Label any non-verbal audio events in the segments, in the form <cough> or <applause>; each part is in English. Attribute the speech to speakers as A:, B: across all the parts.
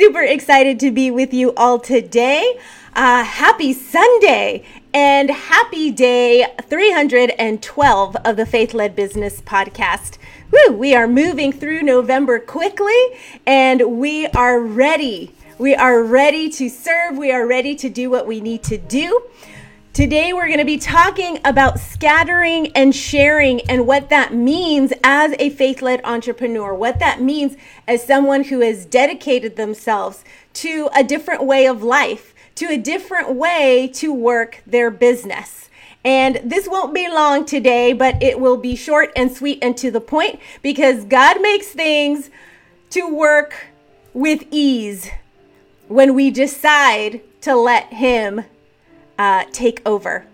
A: Super excited to be with you all today. Uh, happy Sunday and happy day 312 of the Faith Led Business Podcast. Woo, we are moving through November quickly and we are ready. We are ready to serve. We are ready to do what we need to do. Today, we're going to be talking about scattering and sharing and what that means as a faith led entrepreneur, what that means as someone who has dedicated themselves to a different way of life, to a different way to work their business. And this won't be long today, but it will be short and sweet and to the point because God makes things to work with ease when we decide to let Him uh, take over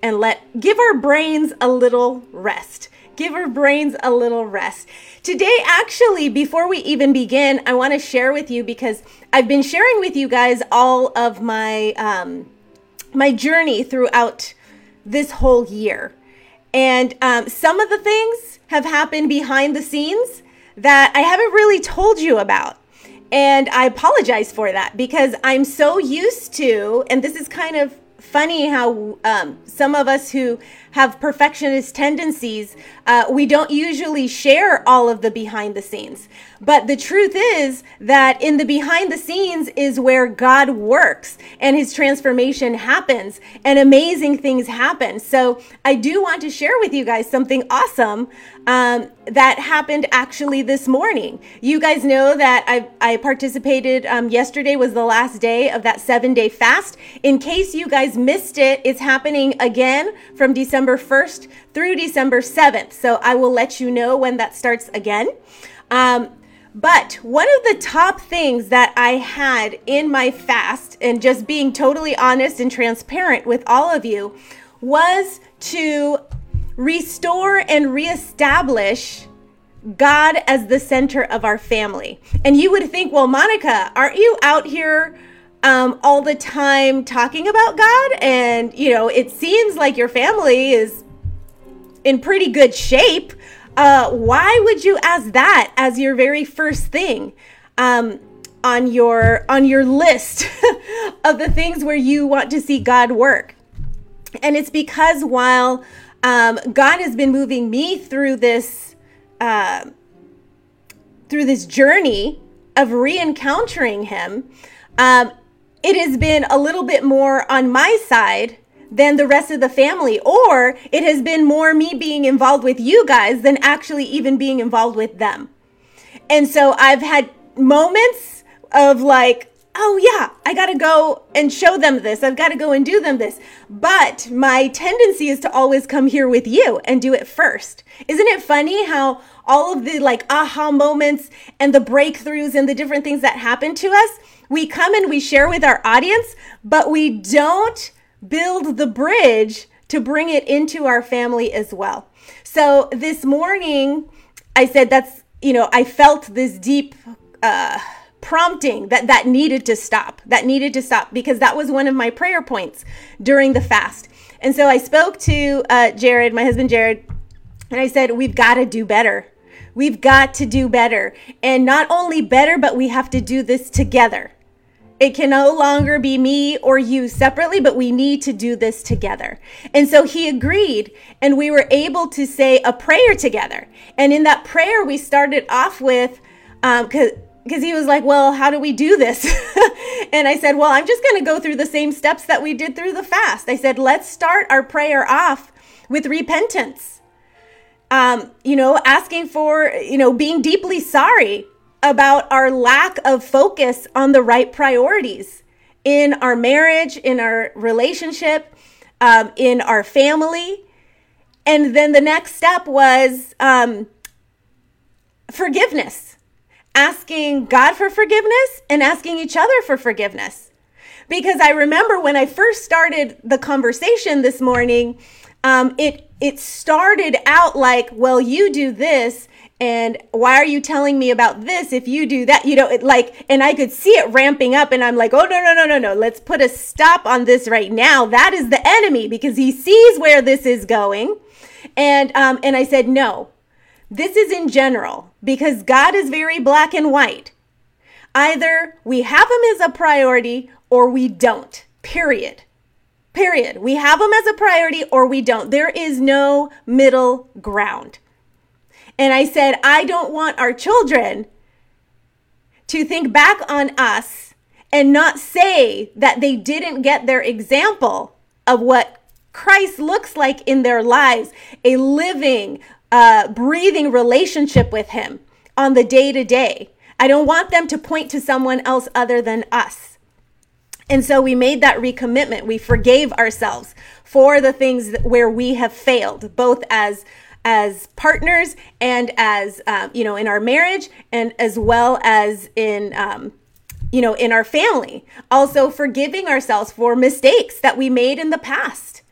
A: and let give our brains a little rest. Give our brains a little rest. Today, actually, before we even begin, I want to share with you because I've been sharing with you guys all of my um, my journey throughout this whole year, and um, some of the things have happened behind the scenes that I haven't really told you about. And I apologize for that because I'm so used to, and this is kind of funny how um, some of us who have perfectionist tendencies, uh, we don't usually share all of the behind the scenes. But the truth is that in the behind the scenes is where God works and his transformation happens and amazing things happen. So I do want to share with you guys something awesome um, that happened actually this morning. You guys know that I, I participated um, yesterday was the last day of that seven day fast. In case you guys missed it, it's happening again from December 1st through December 7th. So I will let you know when that starts again. Um, but one of the top things that I had in my fast, and just being totally honest and transparent with all of you, was to restore and reestablish God as the center of our family. And you would think, well, Monica, aren't you out here um, all the time talking about God? And, you know, it seems like your family is in pretty good shape. Uh, why would you ask that as your very first thing um, on your on your list <laughs> of the things where you want to see God work? And it's because while um, God has been moving me through this uh, through this journey of re-encountering Him, um, it has been a little bit more on my side than the rest of the family, or it has been more me being involved with you guys than actually even being involved with them. And so I've had moments of like, oh yeah, I got to go and show them this. I've got to go and do them this. But my tendency is to always come here with you and do it first. Isn't it funny how all of the like aha moments and the breakthroughs and the different things that happen to us, we come and we share with our audience, but we don't build the bridge to bring it into our family as well. So this morning, I said that's, you know, I felt this deep uh, prompting that that needed to stop, that needed to stop because that was one of my prayer points during the fast. And so I spoke to uh, Jared, my husband Jared, and I said, we've got to do better. We've got to do better. And not only better, but we have to do this together. It can no longer be me or you separately, but we need to do this together. And so he agreed, and we were able to say a prayer together. And in that prayer, we started off with, um, because he was like, Well, how do we do this? <laughs> and I said, Well, I'm just going to go through the same steps that we did through the fast. I said, Let's start our prayer off with repentance. Um, you know, asking for, you know, being deeply sorry about our lack of focus on the right priorities in our marriage, in our relationship, um, in our family. And then the next step was um, forgiveness. asking God for forgiveness and asking each other for forgiveness. Because I remember when I first started the conversation this morning, um, it it started out like, well, you do this, and why are you telling me about this if you do that? You know, it like, and I could see it ramping up, and I'm like, oh no no no no no, let's put a stop on this right now. That is the enemy because he sees where this is going, and um, and I said no. This is in general because God is very black and white. Either we have him as a priority or we don't. Period. Period. We have them as a priority or we don't. There is no middle ground. And I said, I don't want our children to think back on us and not say that they didn't get their example of what Christ looks like in their lives a living, uh, breathing relationship with Him on the day to day. I don't want them to point to someone else other than us. And so we made that recommitment. We forgave ourselves for the things where we have failed, both as as partners and as um, you know in our marriage and as well as in um, you know in our family. Also forgiving ourselves for mistakes that we made in the past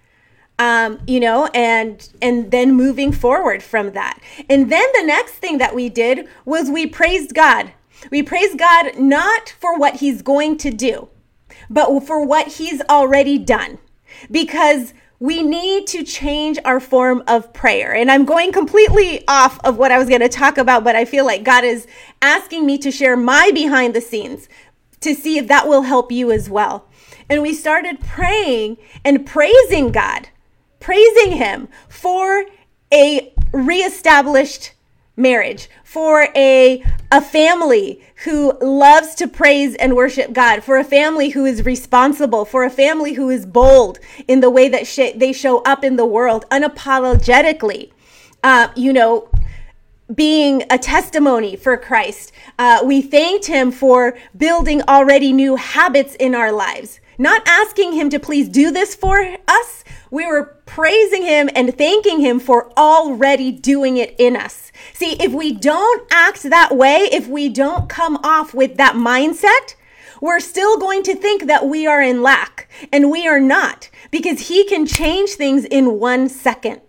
A: um, you know and and then moving forward from that. And then the next thing that we did was we praised god. We praised god not for what he's going to do but for what he's already done because we need to change our form of prayer. And I'm going completely off of what I was going to talk about, but I feel like God is asking me to share my behind the scenes to see if that will help you as well. And we started praying and praising God, praising Him for a reestablished marriage, for a, a family who loves to praise and worship God, for a family who is responsible, for a family who is bold in the way that sh- they show up in the world unapologetically. Uh, you know, being a testimony for Christ. Uh, we thanked him for building already new habits in our lives, not asking him to please do this for us. We were praising him and thanking him for already doing it in us. See, if we don't act that way, if we don't come off with that mindset, we're still going to think that we are in lack, and we are not, because He can change things in one second.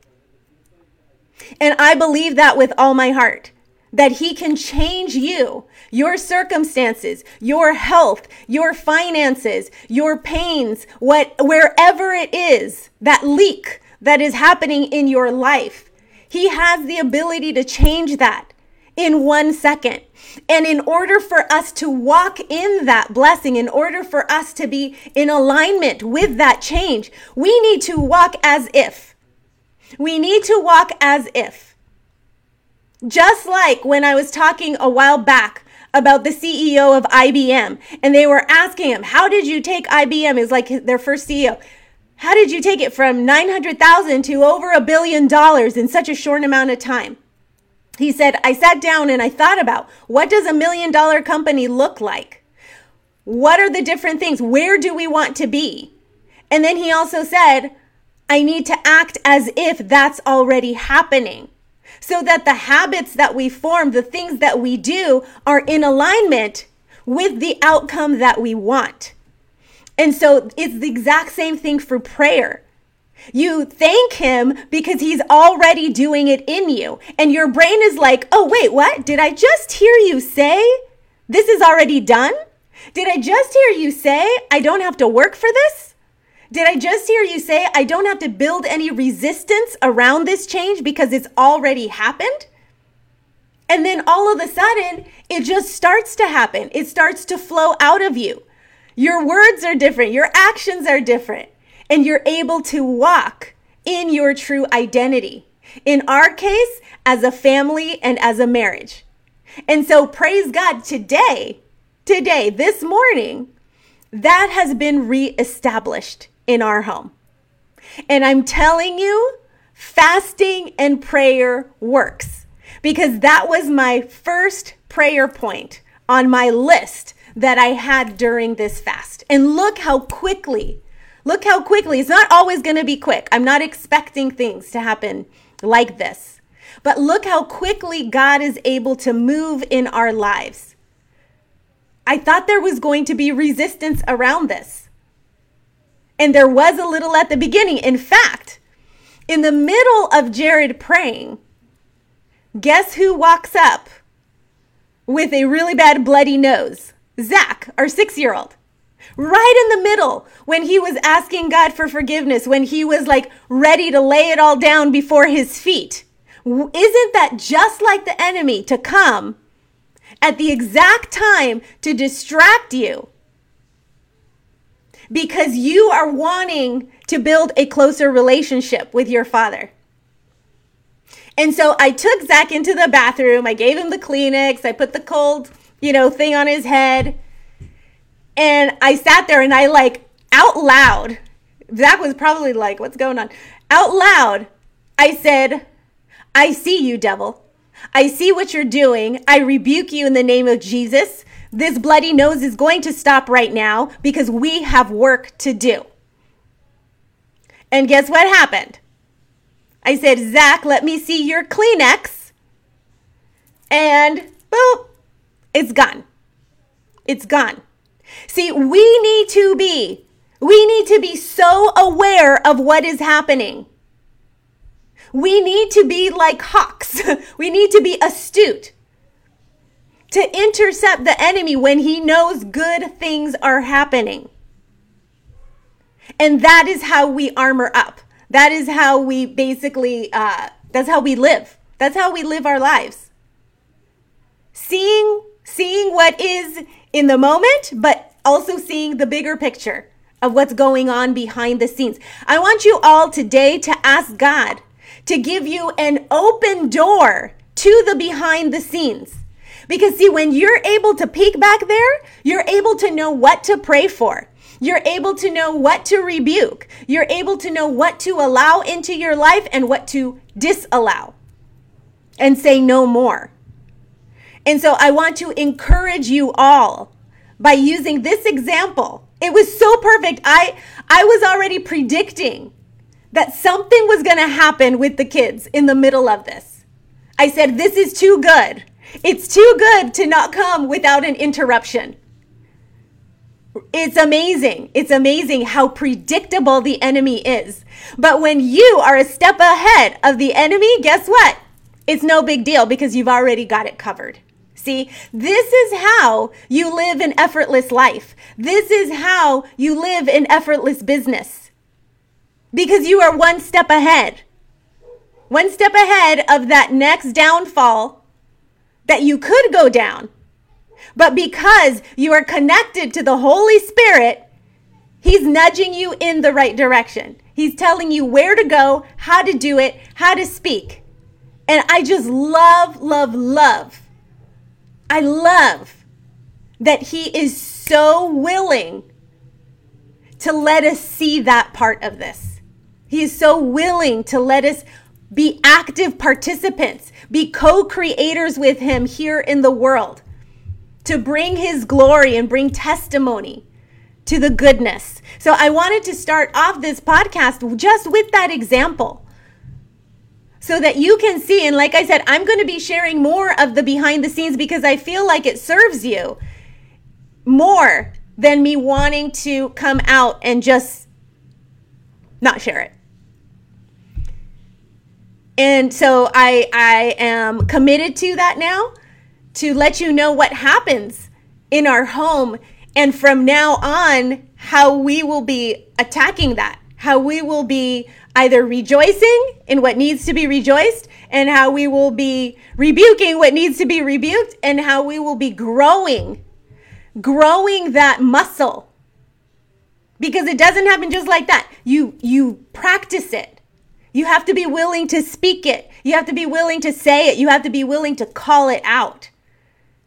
A: And I believe that with all my heart that He can change you, your circumstances, your health, your finances, your pains, what, wherever it is, that leak that is happening in your life. He has the ability to change that in one second. And in order for us to walk in that blessing, in order for us to be in alignment with that change, we need to walk as if. We need to walk as if. Just like when I was talking a while back about the CEO of IBM and they were asking him, How did you take IBM? Is like their first CEO. How did you take it from 900,000 to over a billion dollars in such a short amount of time? He said, I sat down and I thought about what does a million dollar company look like? What are the different things? Where do we want to be? And then he also said, I need to act as if that's already happening so that the habits that we form, the things that we do are in alignment with the outcome that we want. And so it's the exact same thing for prayer. You thank him because he's already doing it in you. And your brain is like, oh, wait, what? Did I just hear you say this is already done? Did I just hear you say I don't have to work for this? Did I just hear you say I don't have to build any resistance around this change because it's already happened? And then all of a sudden, it just starts to happen. It starts to flow out of you. Your words are different, your actions are different, and you're able to walk in your true identity. In our case, as a family and as a marriage. And so, praise God, today, today, this morning, that has been reestablished in our home. And I'm telling you, fasting and prayer works because that was my first prayer point on my list that I had during this fast. And look how quickly, look how quickly, it's not always going to be quick. I'm not expecting things to happen like this. But look how quickly God is able to move in our lives. I thought there was going to be resistance around this. And there was a little at the beginning. In fact, in the middle of Jared praying, guess who walks up with a really bad bloody nose? Zach, our six year old. Right in the middle, when he was asking God for forgiveness, when he was like ready to lay it all down before his feet. Isn't that just like the enemy to come at the exact time to distract you because you are wanting to build a closer relationship with your father. And so I took Zach into the bathroom. I gave him the Kleenex. I put the cold, you know, thing on his head. And I sat there and I like out loud, Zach was probably like, what's going on? Out loud, I said, I see you, devil. I see what you're doing. I rebuke you in the name of Jesus. This bloody nose is going to stop right now because we have work to do. And guess what happened? I said, Zach, let me see your Kleenex. And boop, it's gone. It's gone. See, we need to be, we need to be so aware of what is happening. We need to be like hawks. <laughs> we need to be astute to intercept the enemy when he knows good things are happening. And that is how we armor up. That is how we basically, uh, that's how we live. That's how we live our lives. Seeing, seeing what is in the moment, but also seeing the bigger picture of what's going on behind the scenes. I want you all today to ask God to give you an open door to the behind the scenes. Because see, when you're able to peek back there, you're able to know what to pray for. You're able to know what to rebuke. You're able to know what to allow into your life and what to disallow and say no more. And so I want to encourage you all by using this example. It was so perfect. I I was already predicting that something was going to happen with the kids in the middle of this. I said this is too good. It's too good to not come without an interruption. It's amazing. It's amazing how predictable the enemy is. But when you are a step ahead of the enemy, guess what? It's no big deal because you've already got it covered. See, this is how you live an effortless life. This is how you live an effortless business. Because you are one step ahead. One step ahead of that next downfall that you could go down. But because you are connected to the Holy Spirit, He's nudging you in the right direction. He's telling you where to go, how to do it, how to speak. And I just love, love, love I love that he is so willing to let us see that part of this. He is so willing to let us be active participants, be co creators with him here in the world, to bring his glory and bring testimony to the goodness. So I wanted to start off this podcast just with that example so that you can see. And like I said, I'm going to be sharing more of the behind the scenes because I feel like it serves you more than me wanting to come out and just not share it. And so I I am committed to that now to let you know what happens in our home and from now on how we will be attacking that, how we will be either rejoicing in what needs to be rejoiced and how we will be rebuking what needs to be rebuked and how we will be growing, growing that muscle. Because it doesn't happen just like that. You you practice it. You have to be willing to speak it. You have to be willing to say it. You have to be willing to call it out.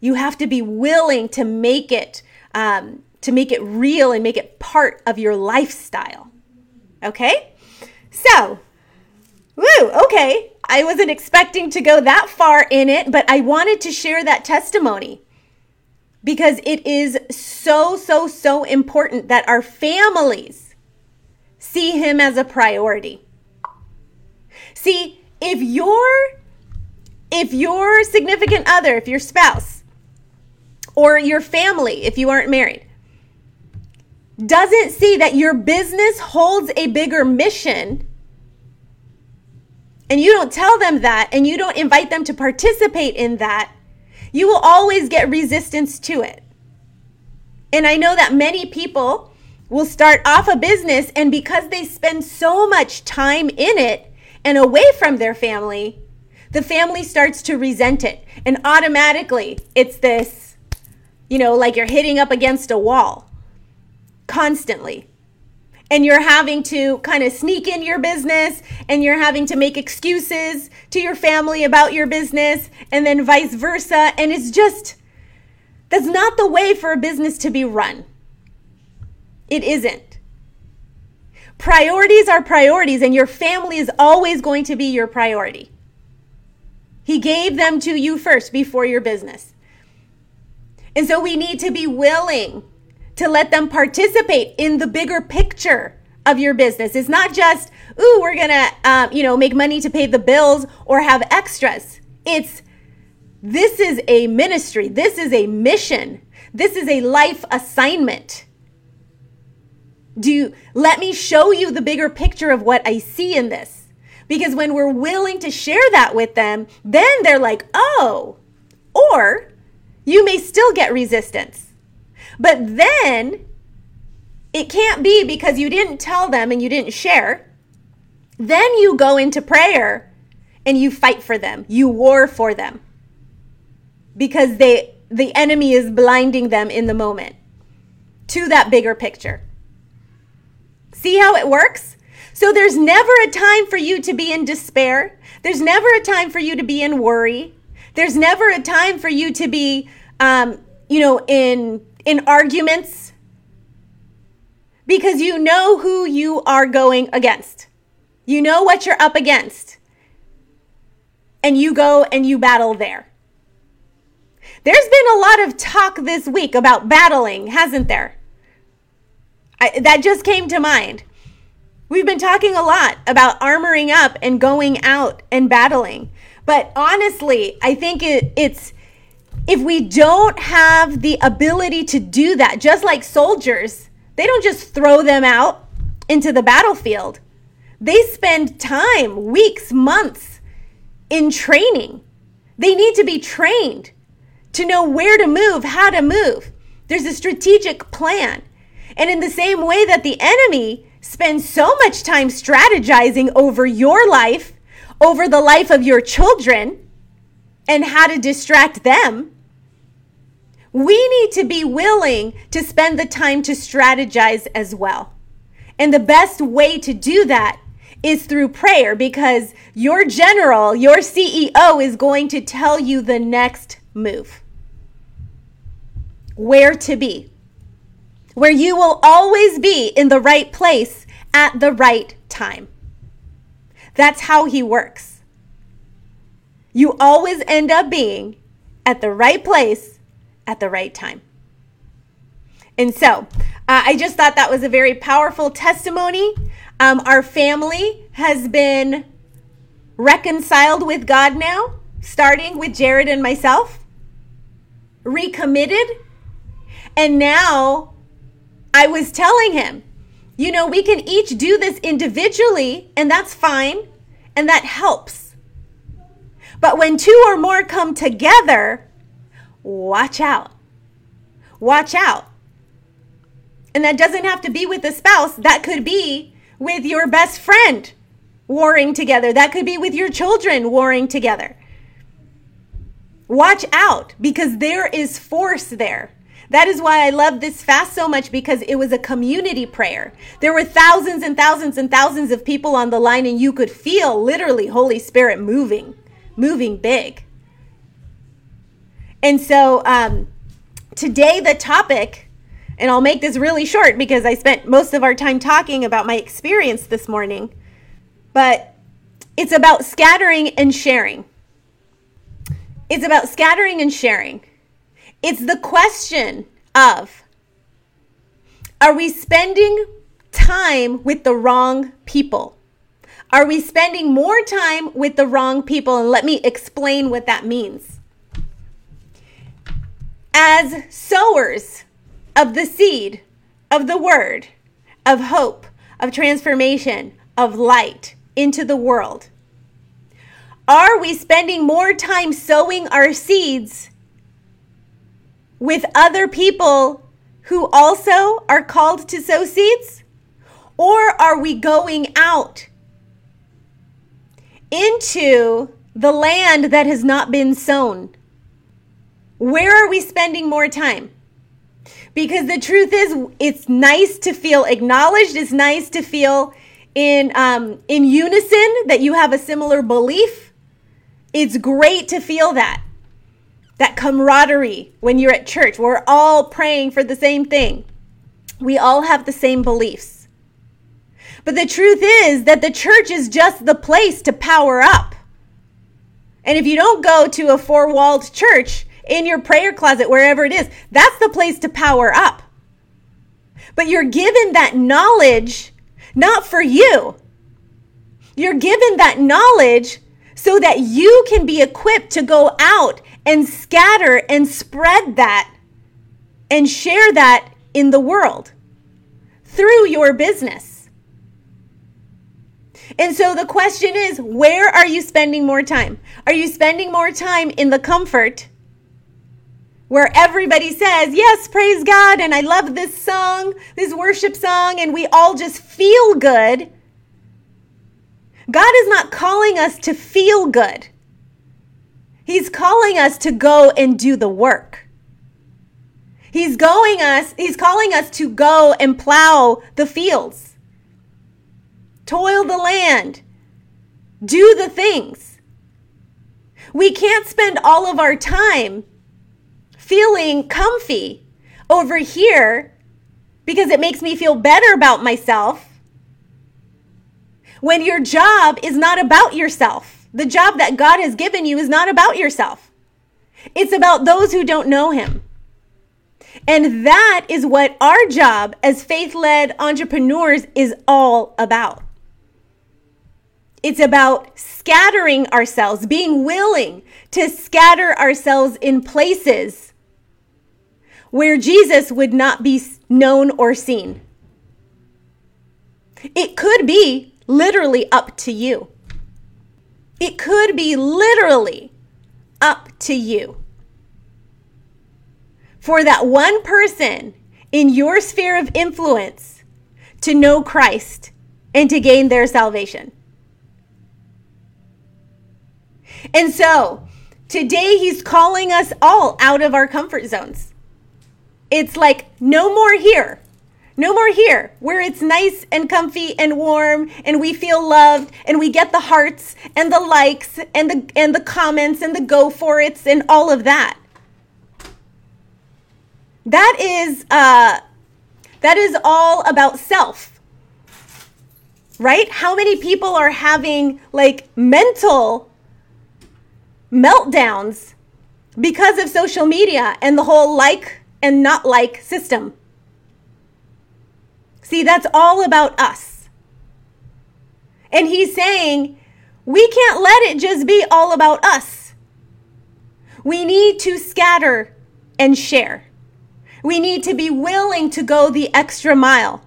A: You have to be willing to make it um, to make it real and make it part of your lifestyle. Okay? So, woo, okay. I wasn't expecting to go that far in it, but I wanted to share that testimony because it is so, so, so important that our families see him as a priority. See, if you're if your significant other, if your spouse, or your family, if you aren't married, doesn't see that your business holds a bigger mission, and you don't tell them that, and you don't invite them to participate in that, you will always get resistance to it. And I know that many people will start off a business, and because they spend so much time in it and away from their family, the family starts to resent it. And automatically, it's this, you know, like you're hitting up against a wall constantly. And you're having to kind of sneak in your business and you're having to make excuses to your family about your business and then vice versa. And it's just, that's not the way for a business to be run. It isn't. Priorities are priorities, and your family is always going to be your priority. He gave them to you first before your business. And so we need to be willing to let them participate in the bigger picture of your business. It's not just, ooh, we're going to, um, you know, make money to pay the bills or have extras. It's, this is a ministry. This is a mission. This is a life assignment. Do let me show you the bigger picture of what I see in this. Because when we're willing to share that with them, then they're like, oh, or you may still get resistance. But then it can't be because you didn't tell them and you didn't share. Then you go into prayer and you fight for them, you war for them because they the enemy is blinding them in the moment to that bigger picture. See how it works? So there's never a time for you to be in despair. There's never a time for you to be in worry. There's never a time for you to be, um, you know, in in arguments because you know who you are going against. You know what you're up against. And you go and you battle there. There's been a lot of talk this week about battling, hasn't there? I, that just came to mind. We've been talking a lot about armoring up and going out and battling. But honestly, I think it, it's if we don't have the ability to do that, just like soldiers, they don't just throw them out into the battlefield. They spend time, weeks, months in training. They need to be trained to know where to move, how to move. There's a strategic plan. And in the same way that the enemy spends so much time strategizing over your life, over the life of your children, and how to distract them. We need to be willing to spend the time to strategize as well. And the best way to do that is through prayer because your general, your CEO, is going to tell you the next move. Where to be where you will always be in the right place at the right time. That's how he works. You always end up being at the right place at the right time. And so uh, I just thought that was a very powerful testimony. Um, our family has been reconciled with God now, starting with Jared and myself, recommitted. And now I was telling him, you know, we can each do this individually, and that's fine, and that helps. But when two or more come together, watch out. Watch out. And that doesn't have to be with a spouse, that could be with your best friend warring together, that could be with your children warring together. Watch out because there is force there. That is why I love this fast so much because it was a community prayer. There were thousands and thousands and thousands of people on the line, and you could feel literally Holy Spirit moving, moving big. And so um, today, the topic, and I'll make this really short because I spent most of our time talking about my experience this morning, but it's about scattering and sharing. It's about scattering and sharing. It's the question of are we spending time with the wrong people? Are we spending more time with the wrong people? And let me explain what that means. As sowers of the seed of the word, of hope, of transformation, of light into the world, are we spending more time sowing our seeds with other people who also are called to sow seeds? Or are we going out into the land that has not been sown? Where are we spending more time? Because the truth is, it's nice to feel acknowledged. It's nice to feel in um, in unison that you have a similar belief. It's great to feel that that camaraderie when you're at church. We're all praying for the same thing. We all have the same beliefs. But the truth is that the church is just the place to power up. And if you don't go to a four walled church in your prayer closet, wherever it is, that's the place to power up. But you're given that knowledge not for you. You're given that knowledge so that you can be equipped to go out and scatter and spread that and share that in the world through your business. And so the question is where are you spending more time? Are you spending more time in the comfort where everybody says, Yes, praise God, and I love this song, this worship song, and we all just feel good? God is not calling us to feel good. He's calling us to go and do the work. He's going us, he's calling us to go and plow the fields. Toil the land. Do the things. We can't spend all of our time feeling comfy over here because it makes me feel better about myself when your job is not about yourself. The job that God has given you is not about yourself. It's about those who don't know him. And that is what our job as faith led entrepreneurs is all about. It's about scattering ourselves, being willing to scatter ourselves in places where Jesus would not be known or seen. It could be literally up to you. It could be literally up to you. For that one person in your sphere of influence to know Christ and to gain their salvation. And so, today he's calling us all out of our comfort zones. It's like, no more here. No more here, where it's nice and comfy and warm and we feel loved and we get the hearts and the likes and the and the comments and the go for it's and all of that. That is uh that is all about self. Right? How many people are having like mental meltdowns because of social media and the whole like and not like system? See, that's all about us. And he's saying, we can't let it just be all about us. We need to scatter and share. We need to be willing to go the extra mile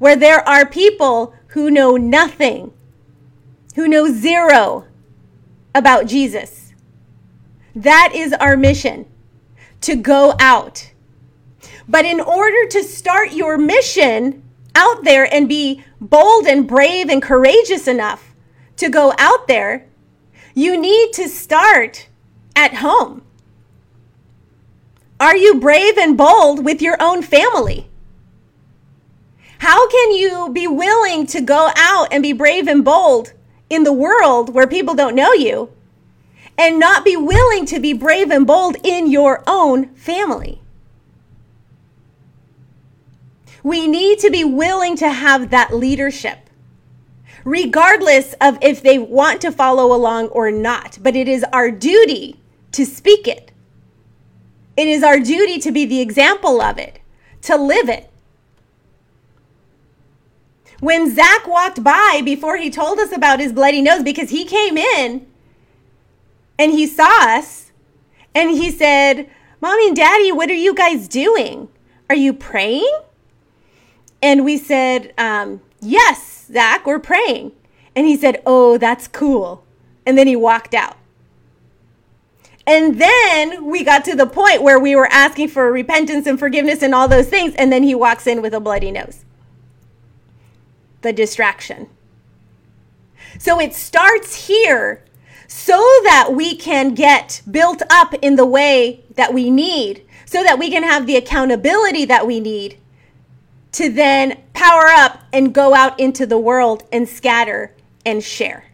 A: where there are people who know nothing, who know zero about Jesus. That is our mission to go out. But in order to start your mission, out there and be bold and brave and courageous enough to go out there, you need to start at home. Are you brave and bold with your own family? How can you be willing to go out and be brave and bold in the world where people don't know you and not be willing to be brave and bold in your own family? We need to be willing to have that leadership, regardless of if they want to follow along or not. But it is our duty to speak it. It is our duty to be the example of it, to live it. When Zach walked by before he told us about his bloody nose, because he came in and he saw us and he said, Mommy and Daddy, what are you guys doing? Are you praying? And we said, um, Yes, Zach, we're praying. And he said, Oh, that's cool. And then he walked out. And then we got to the point where we were asking for repentance and forgiveness and all those things. And then he walks in with a bloody nose. The distraction. So it starts here so that we can get built up in the way that we need, so that we can have the accountability that we need to then power up and go out into the world and scatter and share.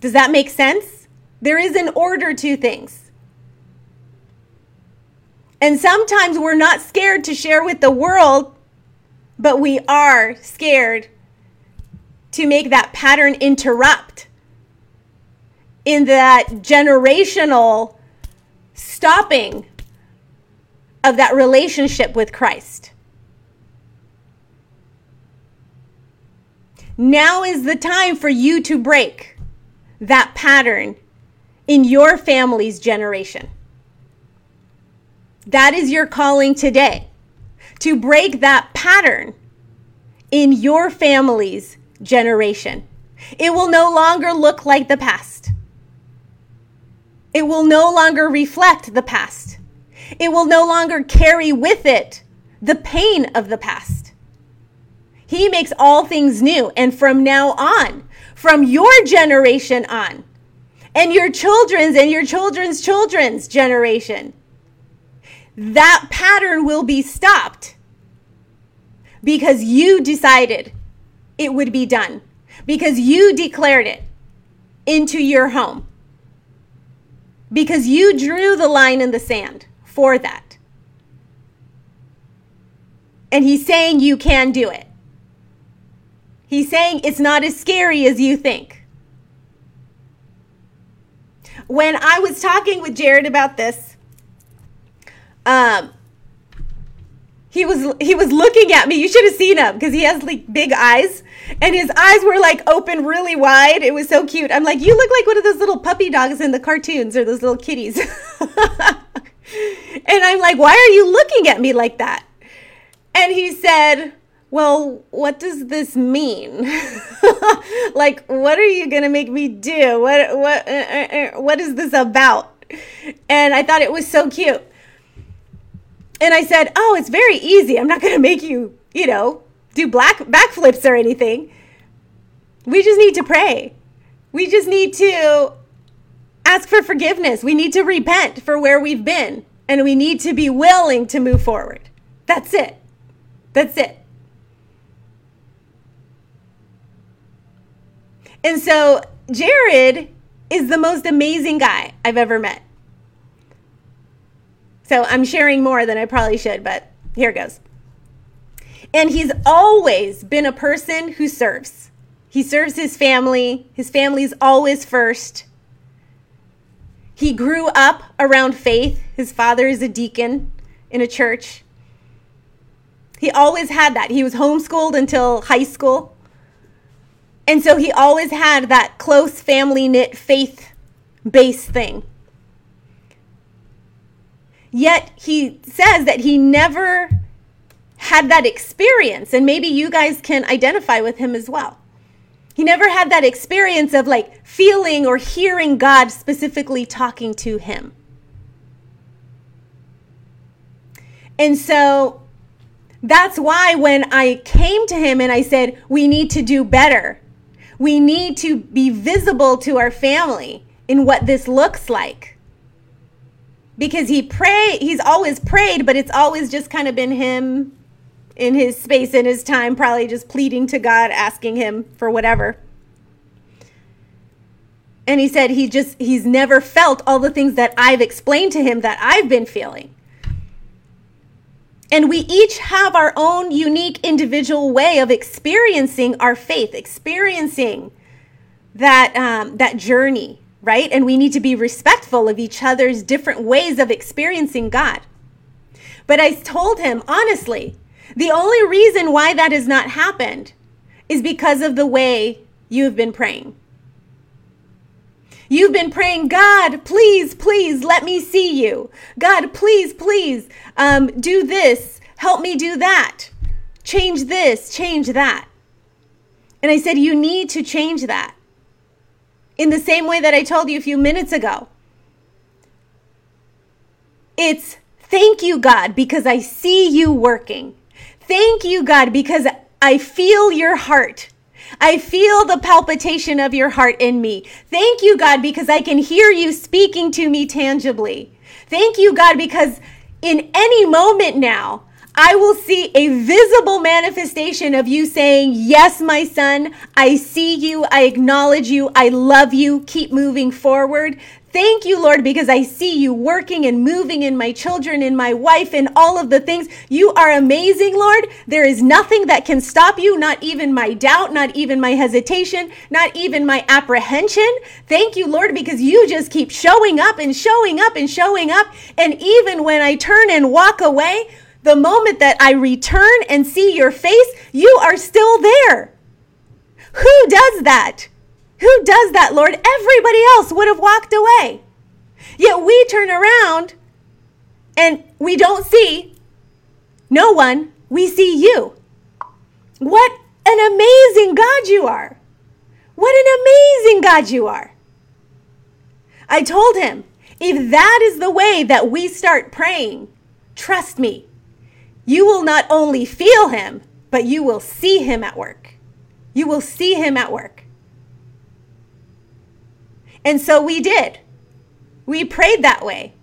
A: Does that make sense? There is an order to things. And sometimes we're not scared to share with the world, but we are scared to make that pattern interrupt in that generational stopping of that relationship with Christ. Now is the time for you to break that pattern in your family's generation. That is your calling today to break that pattern in your family's generation. It will no longer look like the past. It will no longer reflect the past. It will no longer carry with it the pain of the past. He makes all things new. And from now on, from your generation on, and your children's and your children's children's generation, that pattern will be stopped because you decided it would be done, because you declared it into your home, because you drew the line in the sand for that. And he's saying you can do it. He's saying it's not as scary as you think. When I was talking with Jared about this, um, he was he was looking at me. You should have seen him because he has like big eyes, and his eyes were like open really wide. It was so cute. I'm like, you look like one of those little puppy dogs in the cartoons or those little kitties. <laughs> and I'm like, why are you looking at me like that? And he said, well, what does this mean? <laughs> like, what are you going to make me do? What, what, uh, uh, uh, what is this about? And I thought it was so cute. And I said, oh, it's very easy. I'm not going to make you, you know, do black backflips or anything. We just need to pray. We just need to ask for forgiveness. We need to repent for where we've been. And we need to be willing to move forward. That's it. That's it. And so Jared is the most amazing guy I've ever met. So I'm sharing more than I probably should, but here it goes. And he's always been a person who serves. He serves his family. His family's always first. He grew up around faith. His father is a deacon in a church. He always had that. He was homeschooled until high school. And so he always had that close family knit faith based thing. Yet he says that he never had that experience. And maybe you guys can identify with him as well. He never had that experience of like feeling or hearing God specifically talking to him. And so that's why when I came to him and I said, we need to do better, we need to be visible to our family in what this looks like. Because he pray he's always prayed, but it's always just kind of been him in his space in his time, probably just pleading to God, asking him for whatever. And he said he just he's never felt all the things that I've explained to him that I've been feeling. And we each have our own unique individual way of experiencing our faith, experiencing that, um, that journey, right? And we need to be respectful of each other's different ways of experiencing God. But I told him, honestly, the only reason why that has not happened is because of the way you've been praying. You've been praying, God, please, please let me see you. God, please, please um, do this. Help me do that. Change this, change that. And I said, You need to change that. In the same way that I told you a few minutes ago. It's thank you, God, because I see you working. Thank you, God, because I feel your heart. I feel the palpitation of your heart in me. Thank you, God, because I can hear you speaking to me tangibly. Thank you, God, because in any moment now, I will see a visible manifestation of you saying, Yes, my son, I see you, I acknowledge you, I love you, keep moving forward. Thank you, Lord, because I see you working and moving in my children, in my wife, and all of the things. You are amazing, Lord. There is nothing that can stop you, not even my doubt, not even my hesitation, not even my apprehension. Thank you, Lord, because you just keep showing up and showing up and showing up. And even when I turn and walk away, the moment that I return and see your face, you are still there. Who does that? Who does that, Lord? Everybody else would have walked away. Yet we turn around and we don't see no one, we see you. What an amazing God you are! What an amazing God you are! I told him, if that is the way that we start praying, trust me, you will not only feel him, but you will see him at work. You will see him at work. And so we did. We prayed that way.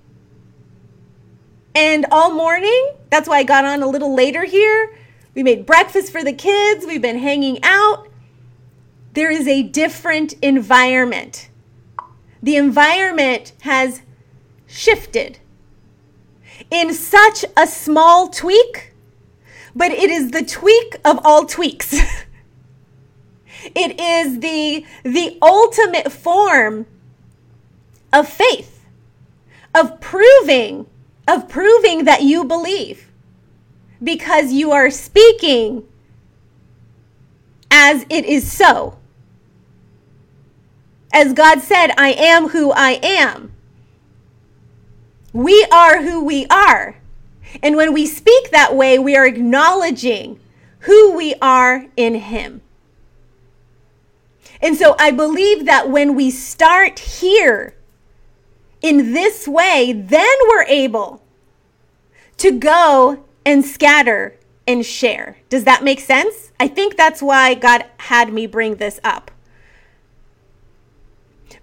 A: And all morning, that's why I got on a little later here. We made breakfast for the kids. We've been hanging out. There is a different environment. The environment has shifted in such a small tweak, but it is the tweak of all tweaks. <laughs> It is the, the ultimate form of faith, of proving, of proving that you believe because you are speaking as it is so. As God said, I am who I am. We are who we are. And when we speak that way, we are acknowledging who we are in Him. And so I believe that when we start here in this way, then we're able to go and scatter and share. Does that make sense? I think that's why God had me bring this up.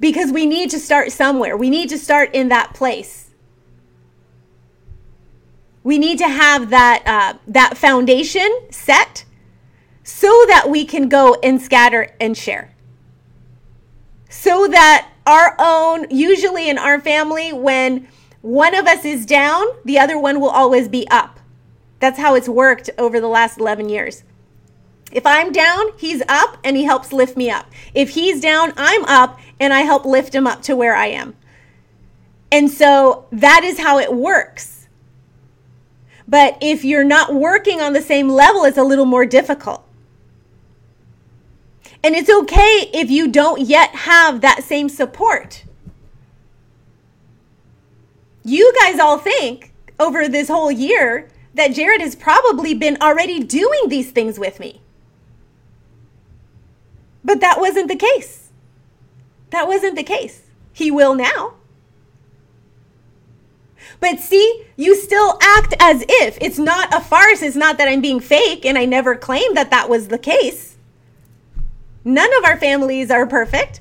A: Because we need to start somewhere. We need to start in that place. We need to have that uh, that foundation set so that we can go and scatter and share so that our own, usually in our family, when one of us is down, the other one will always be up. That's how it's worked over the last 11 years. If I'm down, he's up and he helps lift me up. If he's down, I'm up and I help lift him up to where I am. And so that is how it works. But if you're not working on the same level, it's a little more difficult. And it's okay if you don't yet have that same support. You guys all think over this whole year that Jared has probably been already doing these things with me. But that wasn't the case. That wasn't the case. He will now. But see, you still act as if it's not a farce. It's not that I'm being fake, and I never claimed that that was the case. None of our families are perfect.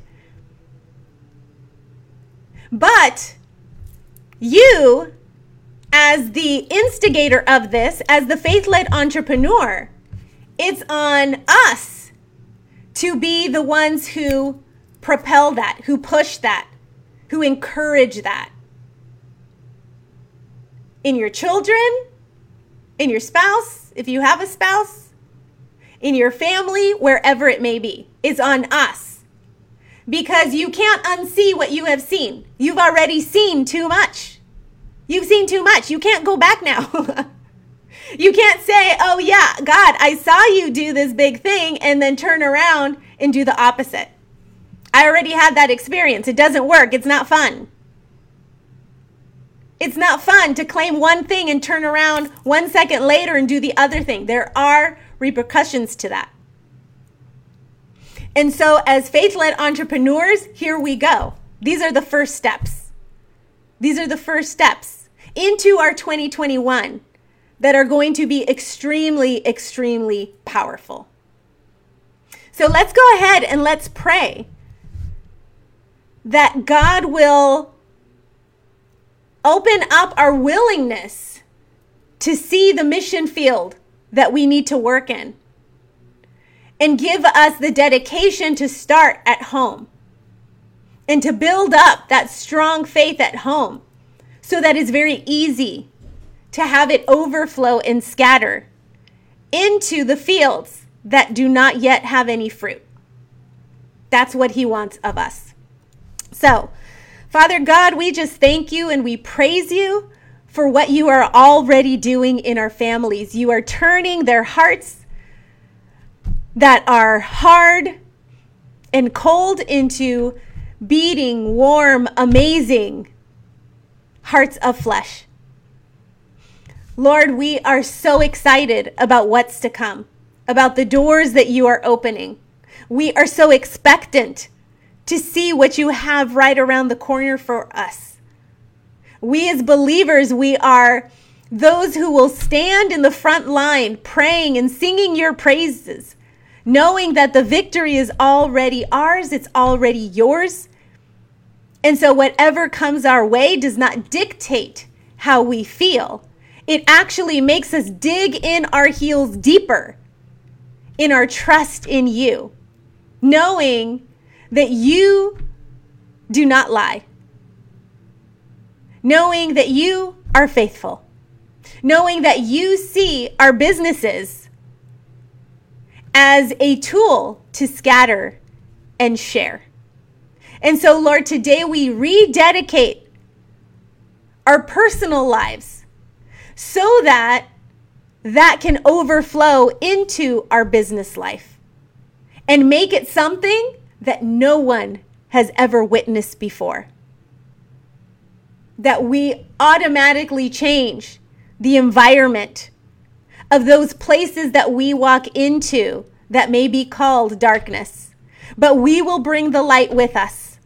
A: But you, as the instigator of this, as the faith led entrepreneur, it's on us to be the ones who propel that, who push that, who encourage that. In your children, in your spouse, if you have a spouse, in your family, wherever it may be. is on us. Because you can't unsee what you have seen. You've already seen too much. You've seen too much. You can't go back now. <laughs> You can't say, oh, yeah, God, I saw you do this big thing and then turn around and do the opposite. I already had that experience. It doesn't work. It's not fun. It's not fun to claim one thing and turn around one second later and do the other thing. There are repercussions to that. And so, as faith led entrepreneurs, here we go. These are the first steps. These are the first steps into our 2021 that are going to be extremely, extremely powerful. So let's go ahead and let's pray that God will open up our willingness to see the mission field that we need to work in and give us the dedication to start at home and to build up that strong faith at home so that it's very easy to have it overflow and scatter into the fields that do not yet have any fruit. That's what he wants of us. So, Father God, we just thank you and we praise you for what you are already doing in our families. You are turning their hearts that are hard and cold into beating, warm, amazing hearts of flesh. Lord, we are so excited about what's to come, about the doors that you are opening. We are so expectant to see what you have right around the corner for us. We as believers, we are those who will stand in the front line praying and singing your praises, knowing that the victory is already ours, it's already yours. And so, whatever comes our way does not dictate how we feel. It actually makes us dig in our heels deeper in our trust in you, knowing that you do not lie, knowing that you are faithful, knowing that you see our businesses as a tool to scatter and share. And so, Lord, today we rededicate our personal lives so that that can overflow into our business life and make it something that no one has ever witnessed before. That we automatically change the environment of those places that we walk into that may be called darkness. But we will bring the light with us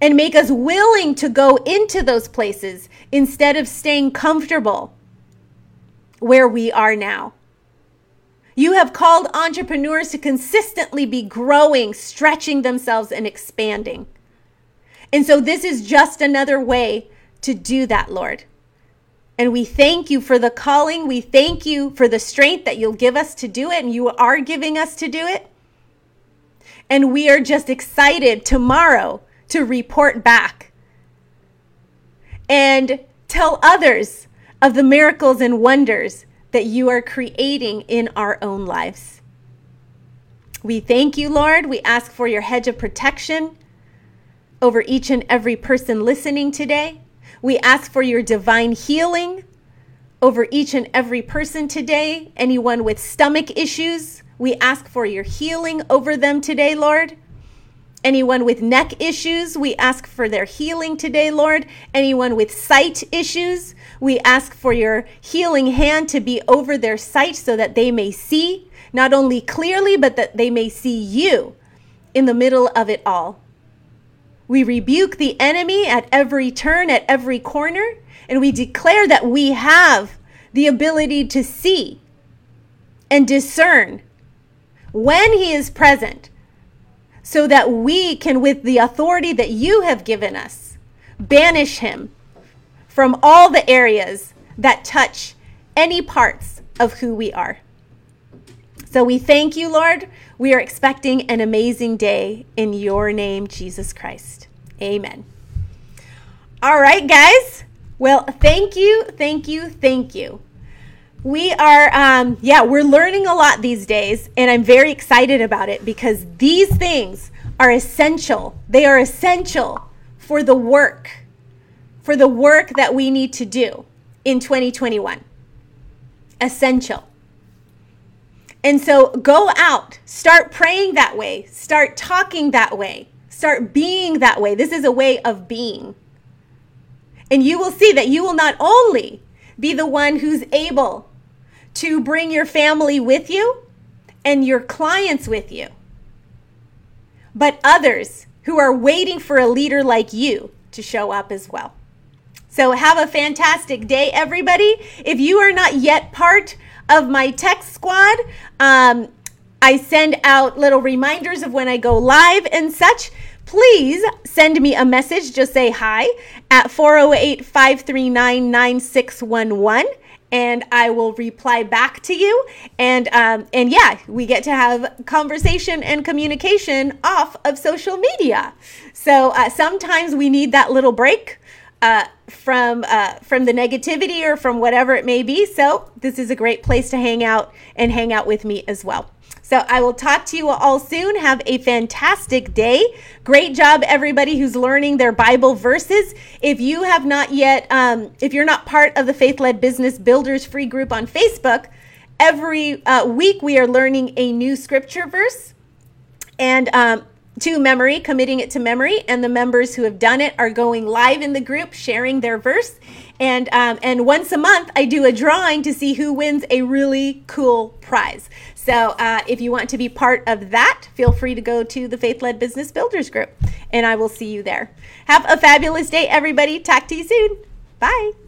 A: and make us willing to go into those places instead of staying comfortable where we are now. You have called entrepreneurs to consistently be growing, stretching themselves, and expanding. And so this is just another way to do that, Lord. And we thank you for the calling. We thank you for the strength that you'll give us to do it, and you are giving us to do it. And we are just excited tomorrow to report back and tell others of the miracles and wonders that you are creating in our own lives. We thank you, Lord. We ask for your hedge of protection over each and every person listening today. We ask for your divine healing over each and every person today. Anyone with stomach issues, we ask for your healing over them today, Lord. Anyone with neck issues, we ask for their healing today, Lord. Anyone with sight issues, we ask for your healing hand to be over their sight so that they may see, not only clearly, but that they may see you in the middle of it all. We rebuke the enemy at every turn, at every corner, and we declare that we have the ability to see and discern when he is present so that we can, with the authority that you have given us, banish him from all the areas that touch any parts of who we are. So we thank you, Lord. We are expecting an amazing day in your name, Jesus Christ. Amen. All right, guys. Well, thank you, thank you, thank you. We are, um, yeah, we're learning a lot these days, and I'm very excited about it because these things are essential. They are essential for the work, for the work that we need to do in 2021. essential. And so go out, start praying that way, start talking that way, start being that way. This is a way of being. And you will see that you will not only be the one who's able to bring your family with you and your clients with you, but others who are waiting for a leader like you to show up as well. So have a fantastic day, everybody. If you are not yet part of my text squad, um, I send out little reminders of when I go live and such. Please send me a message. Just say hi at 408 539 9611 and I will reply back to you. And um, and yeah, we get to have conversation and communication off of social media. So uh, sometimes we need that little break. Uh, from uh, from the negativity or from whatever it may be. So this is a great place to hang out and hang out with me as well. So I will talk to you all soon. Have a fantastic day. Great job, everybody who's learning their Bible verses. If you have not yet, um, if you're not part of the Faith Led Business Builders free group on Facebook, every uh, week we are learning a new scripture verse. And um, to memory, committing it to memory, and the members who have done it are going live in the group, sharing their verse. And um, and once a month, I do a drawing to see who wins a really cool prize. So uh, if you want to be part of that, feel free to go to the Faith Led Business Builders Group, and I will see you there. Have a fabulous day, everybody. Talk to you soon. Bye.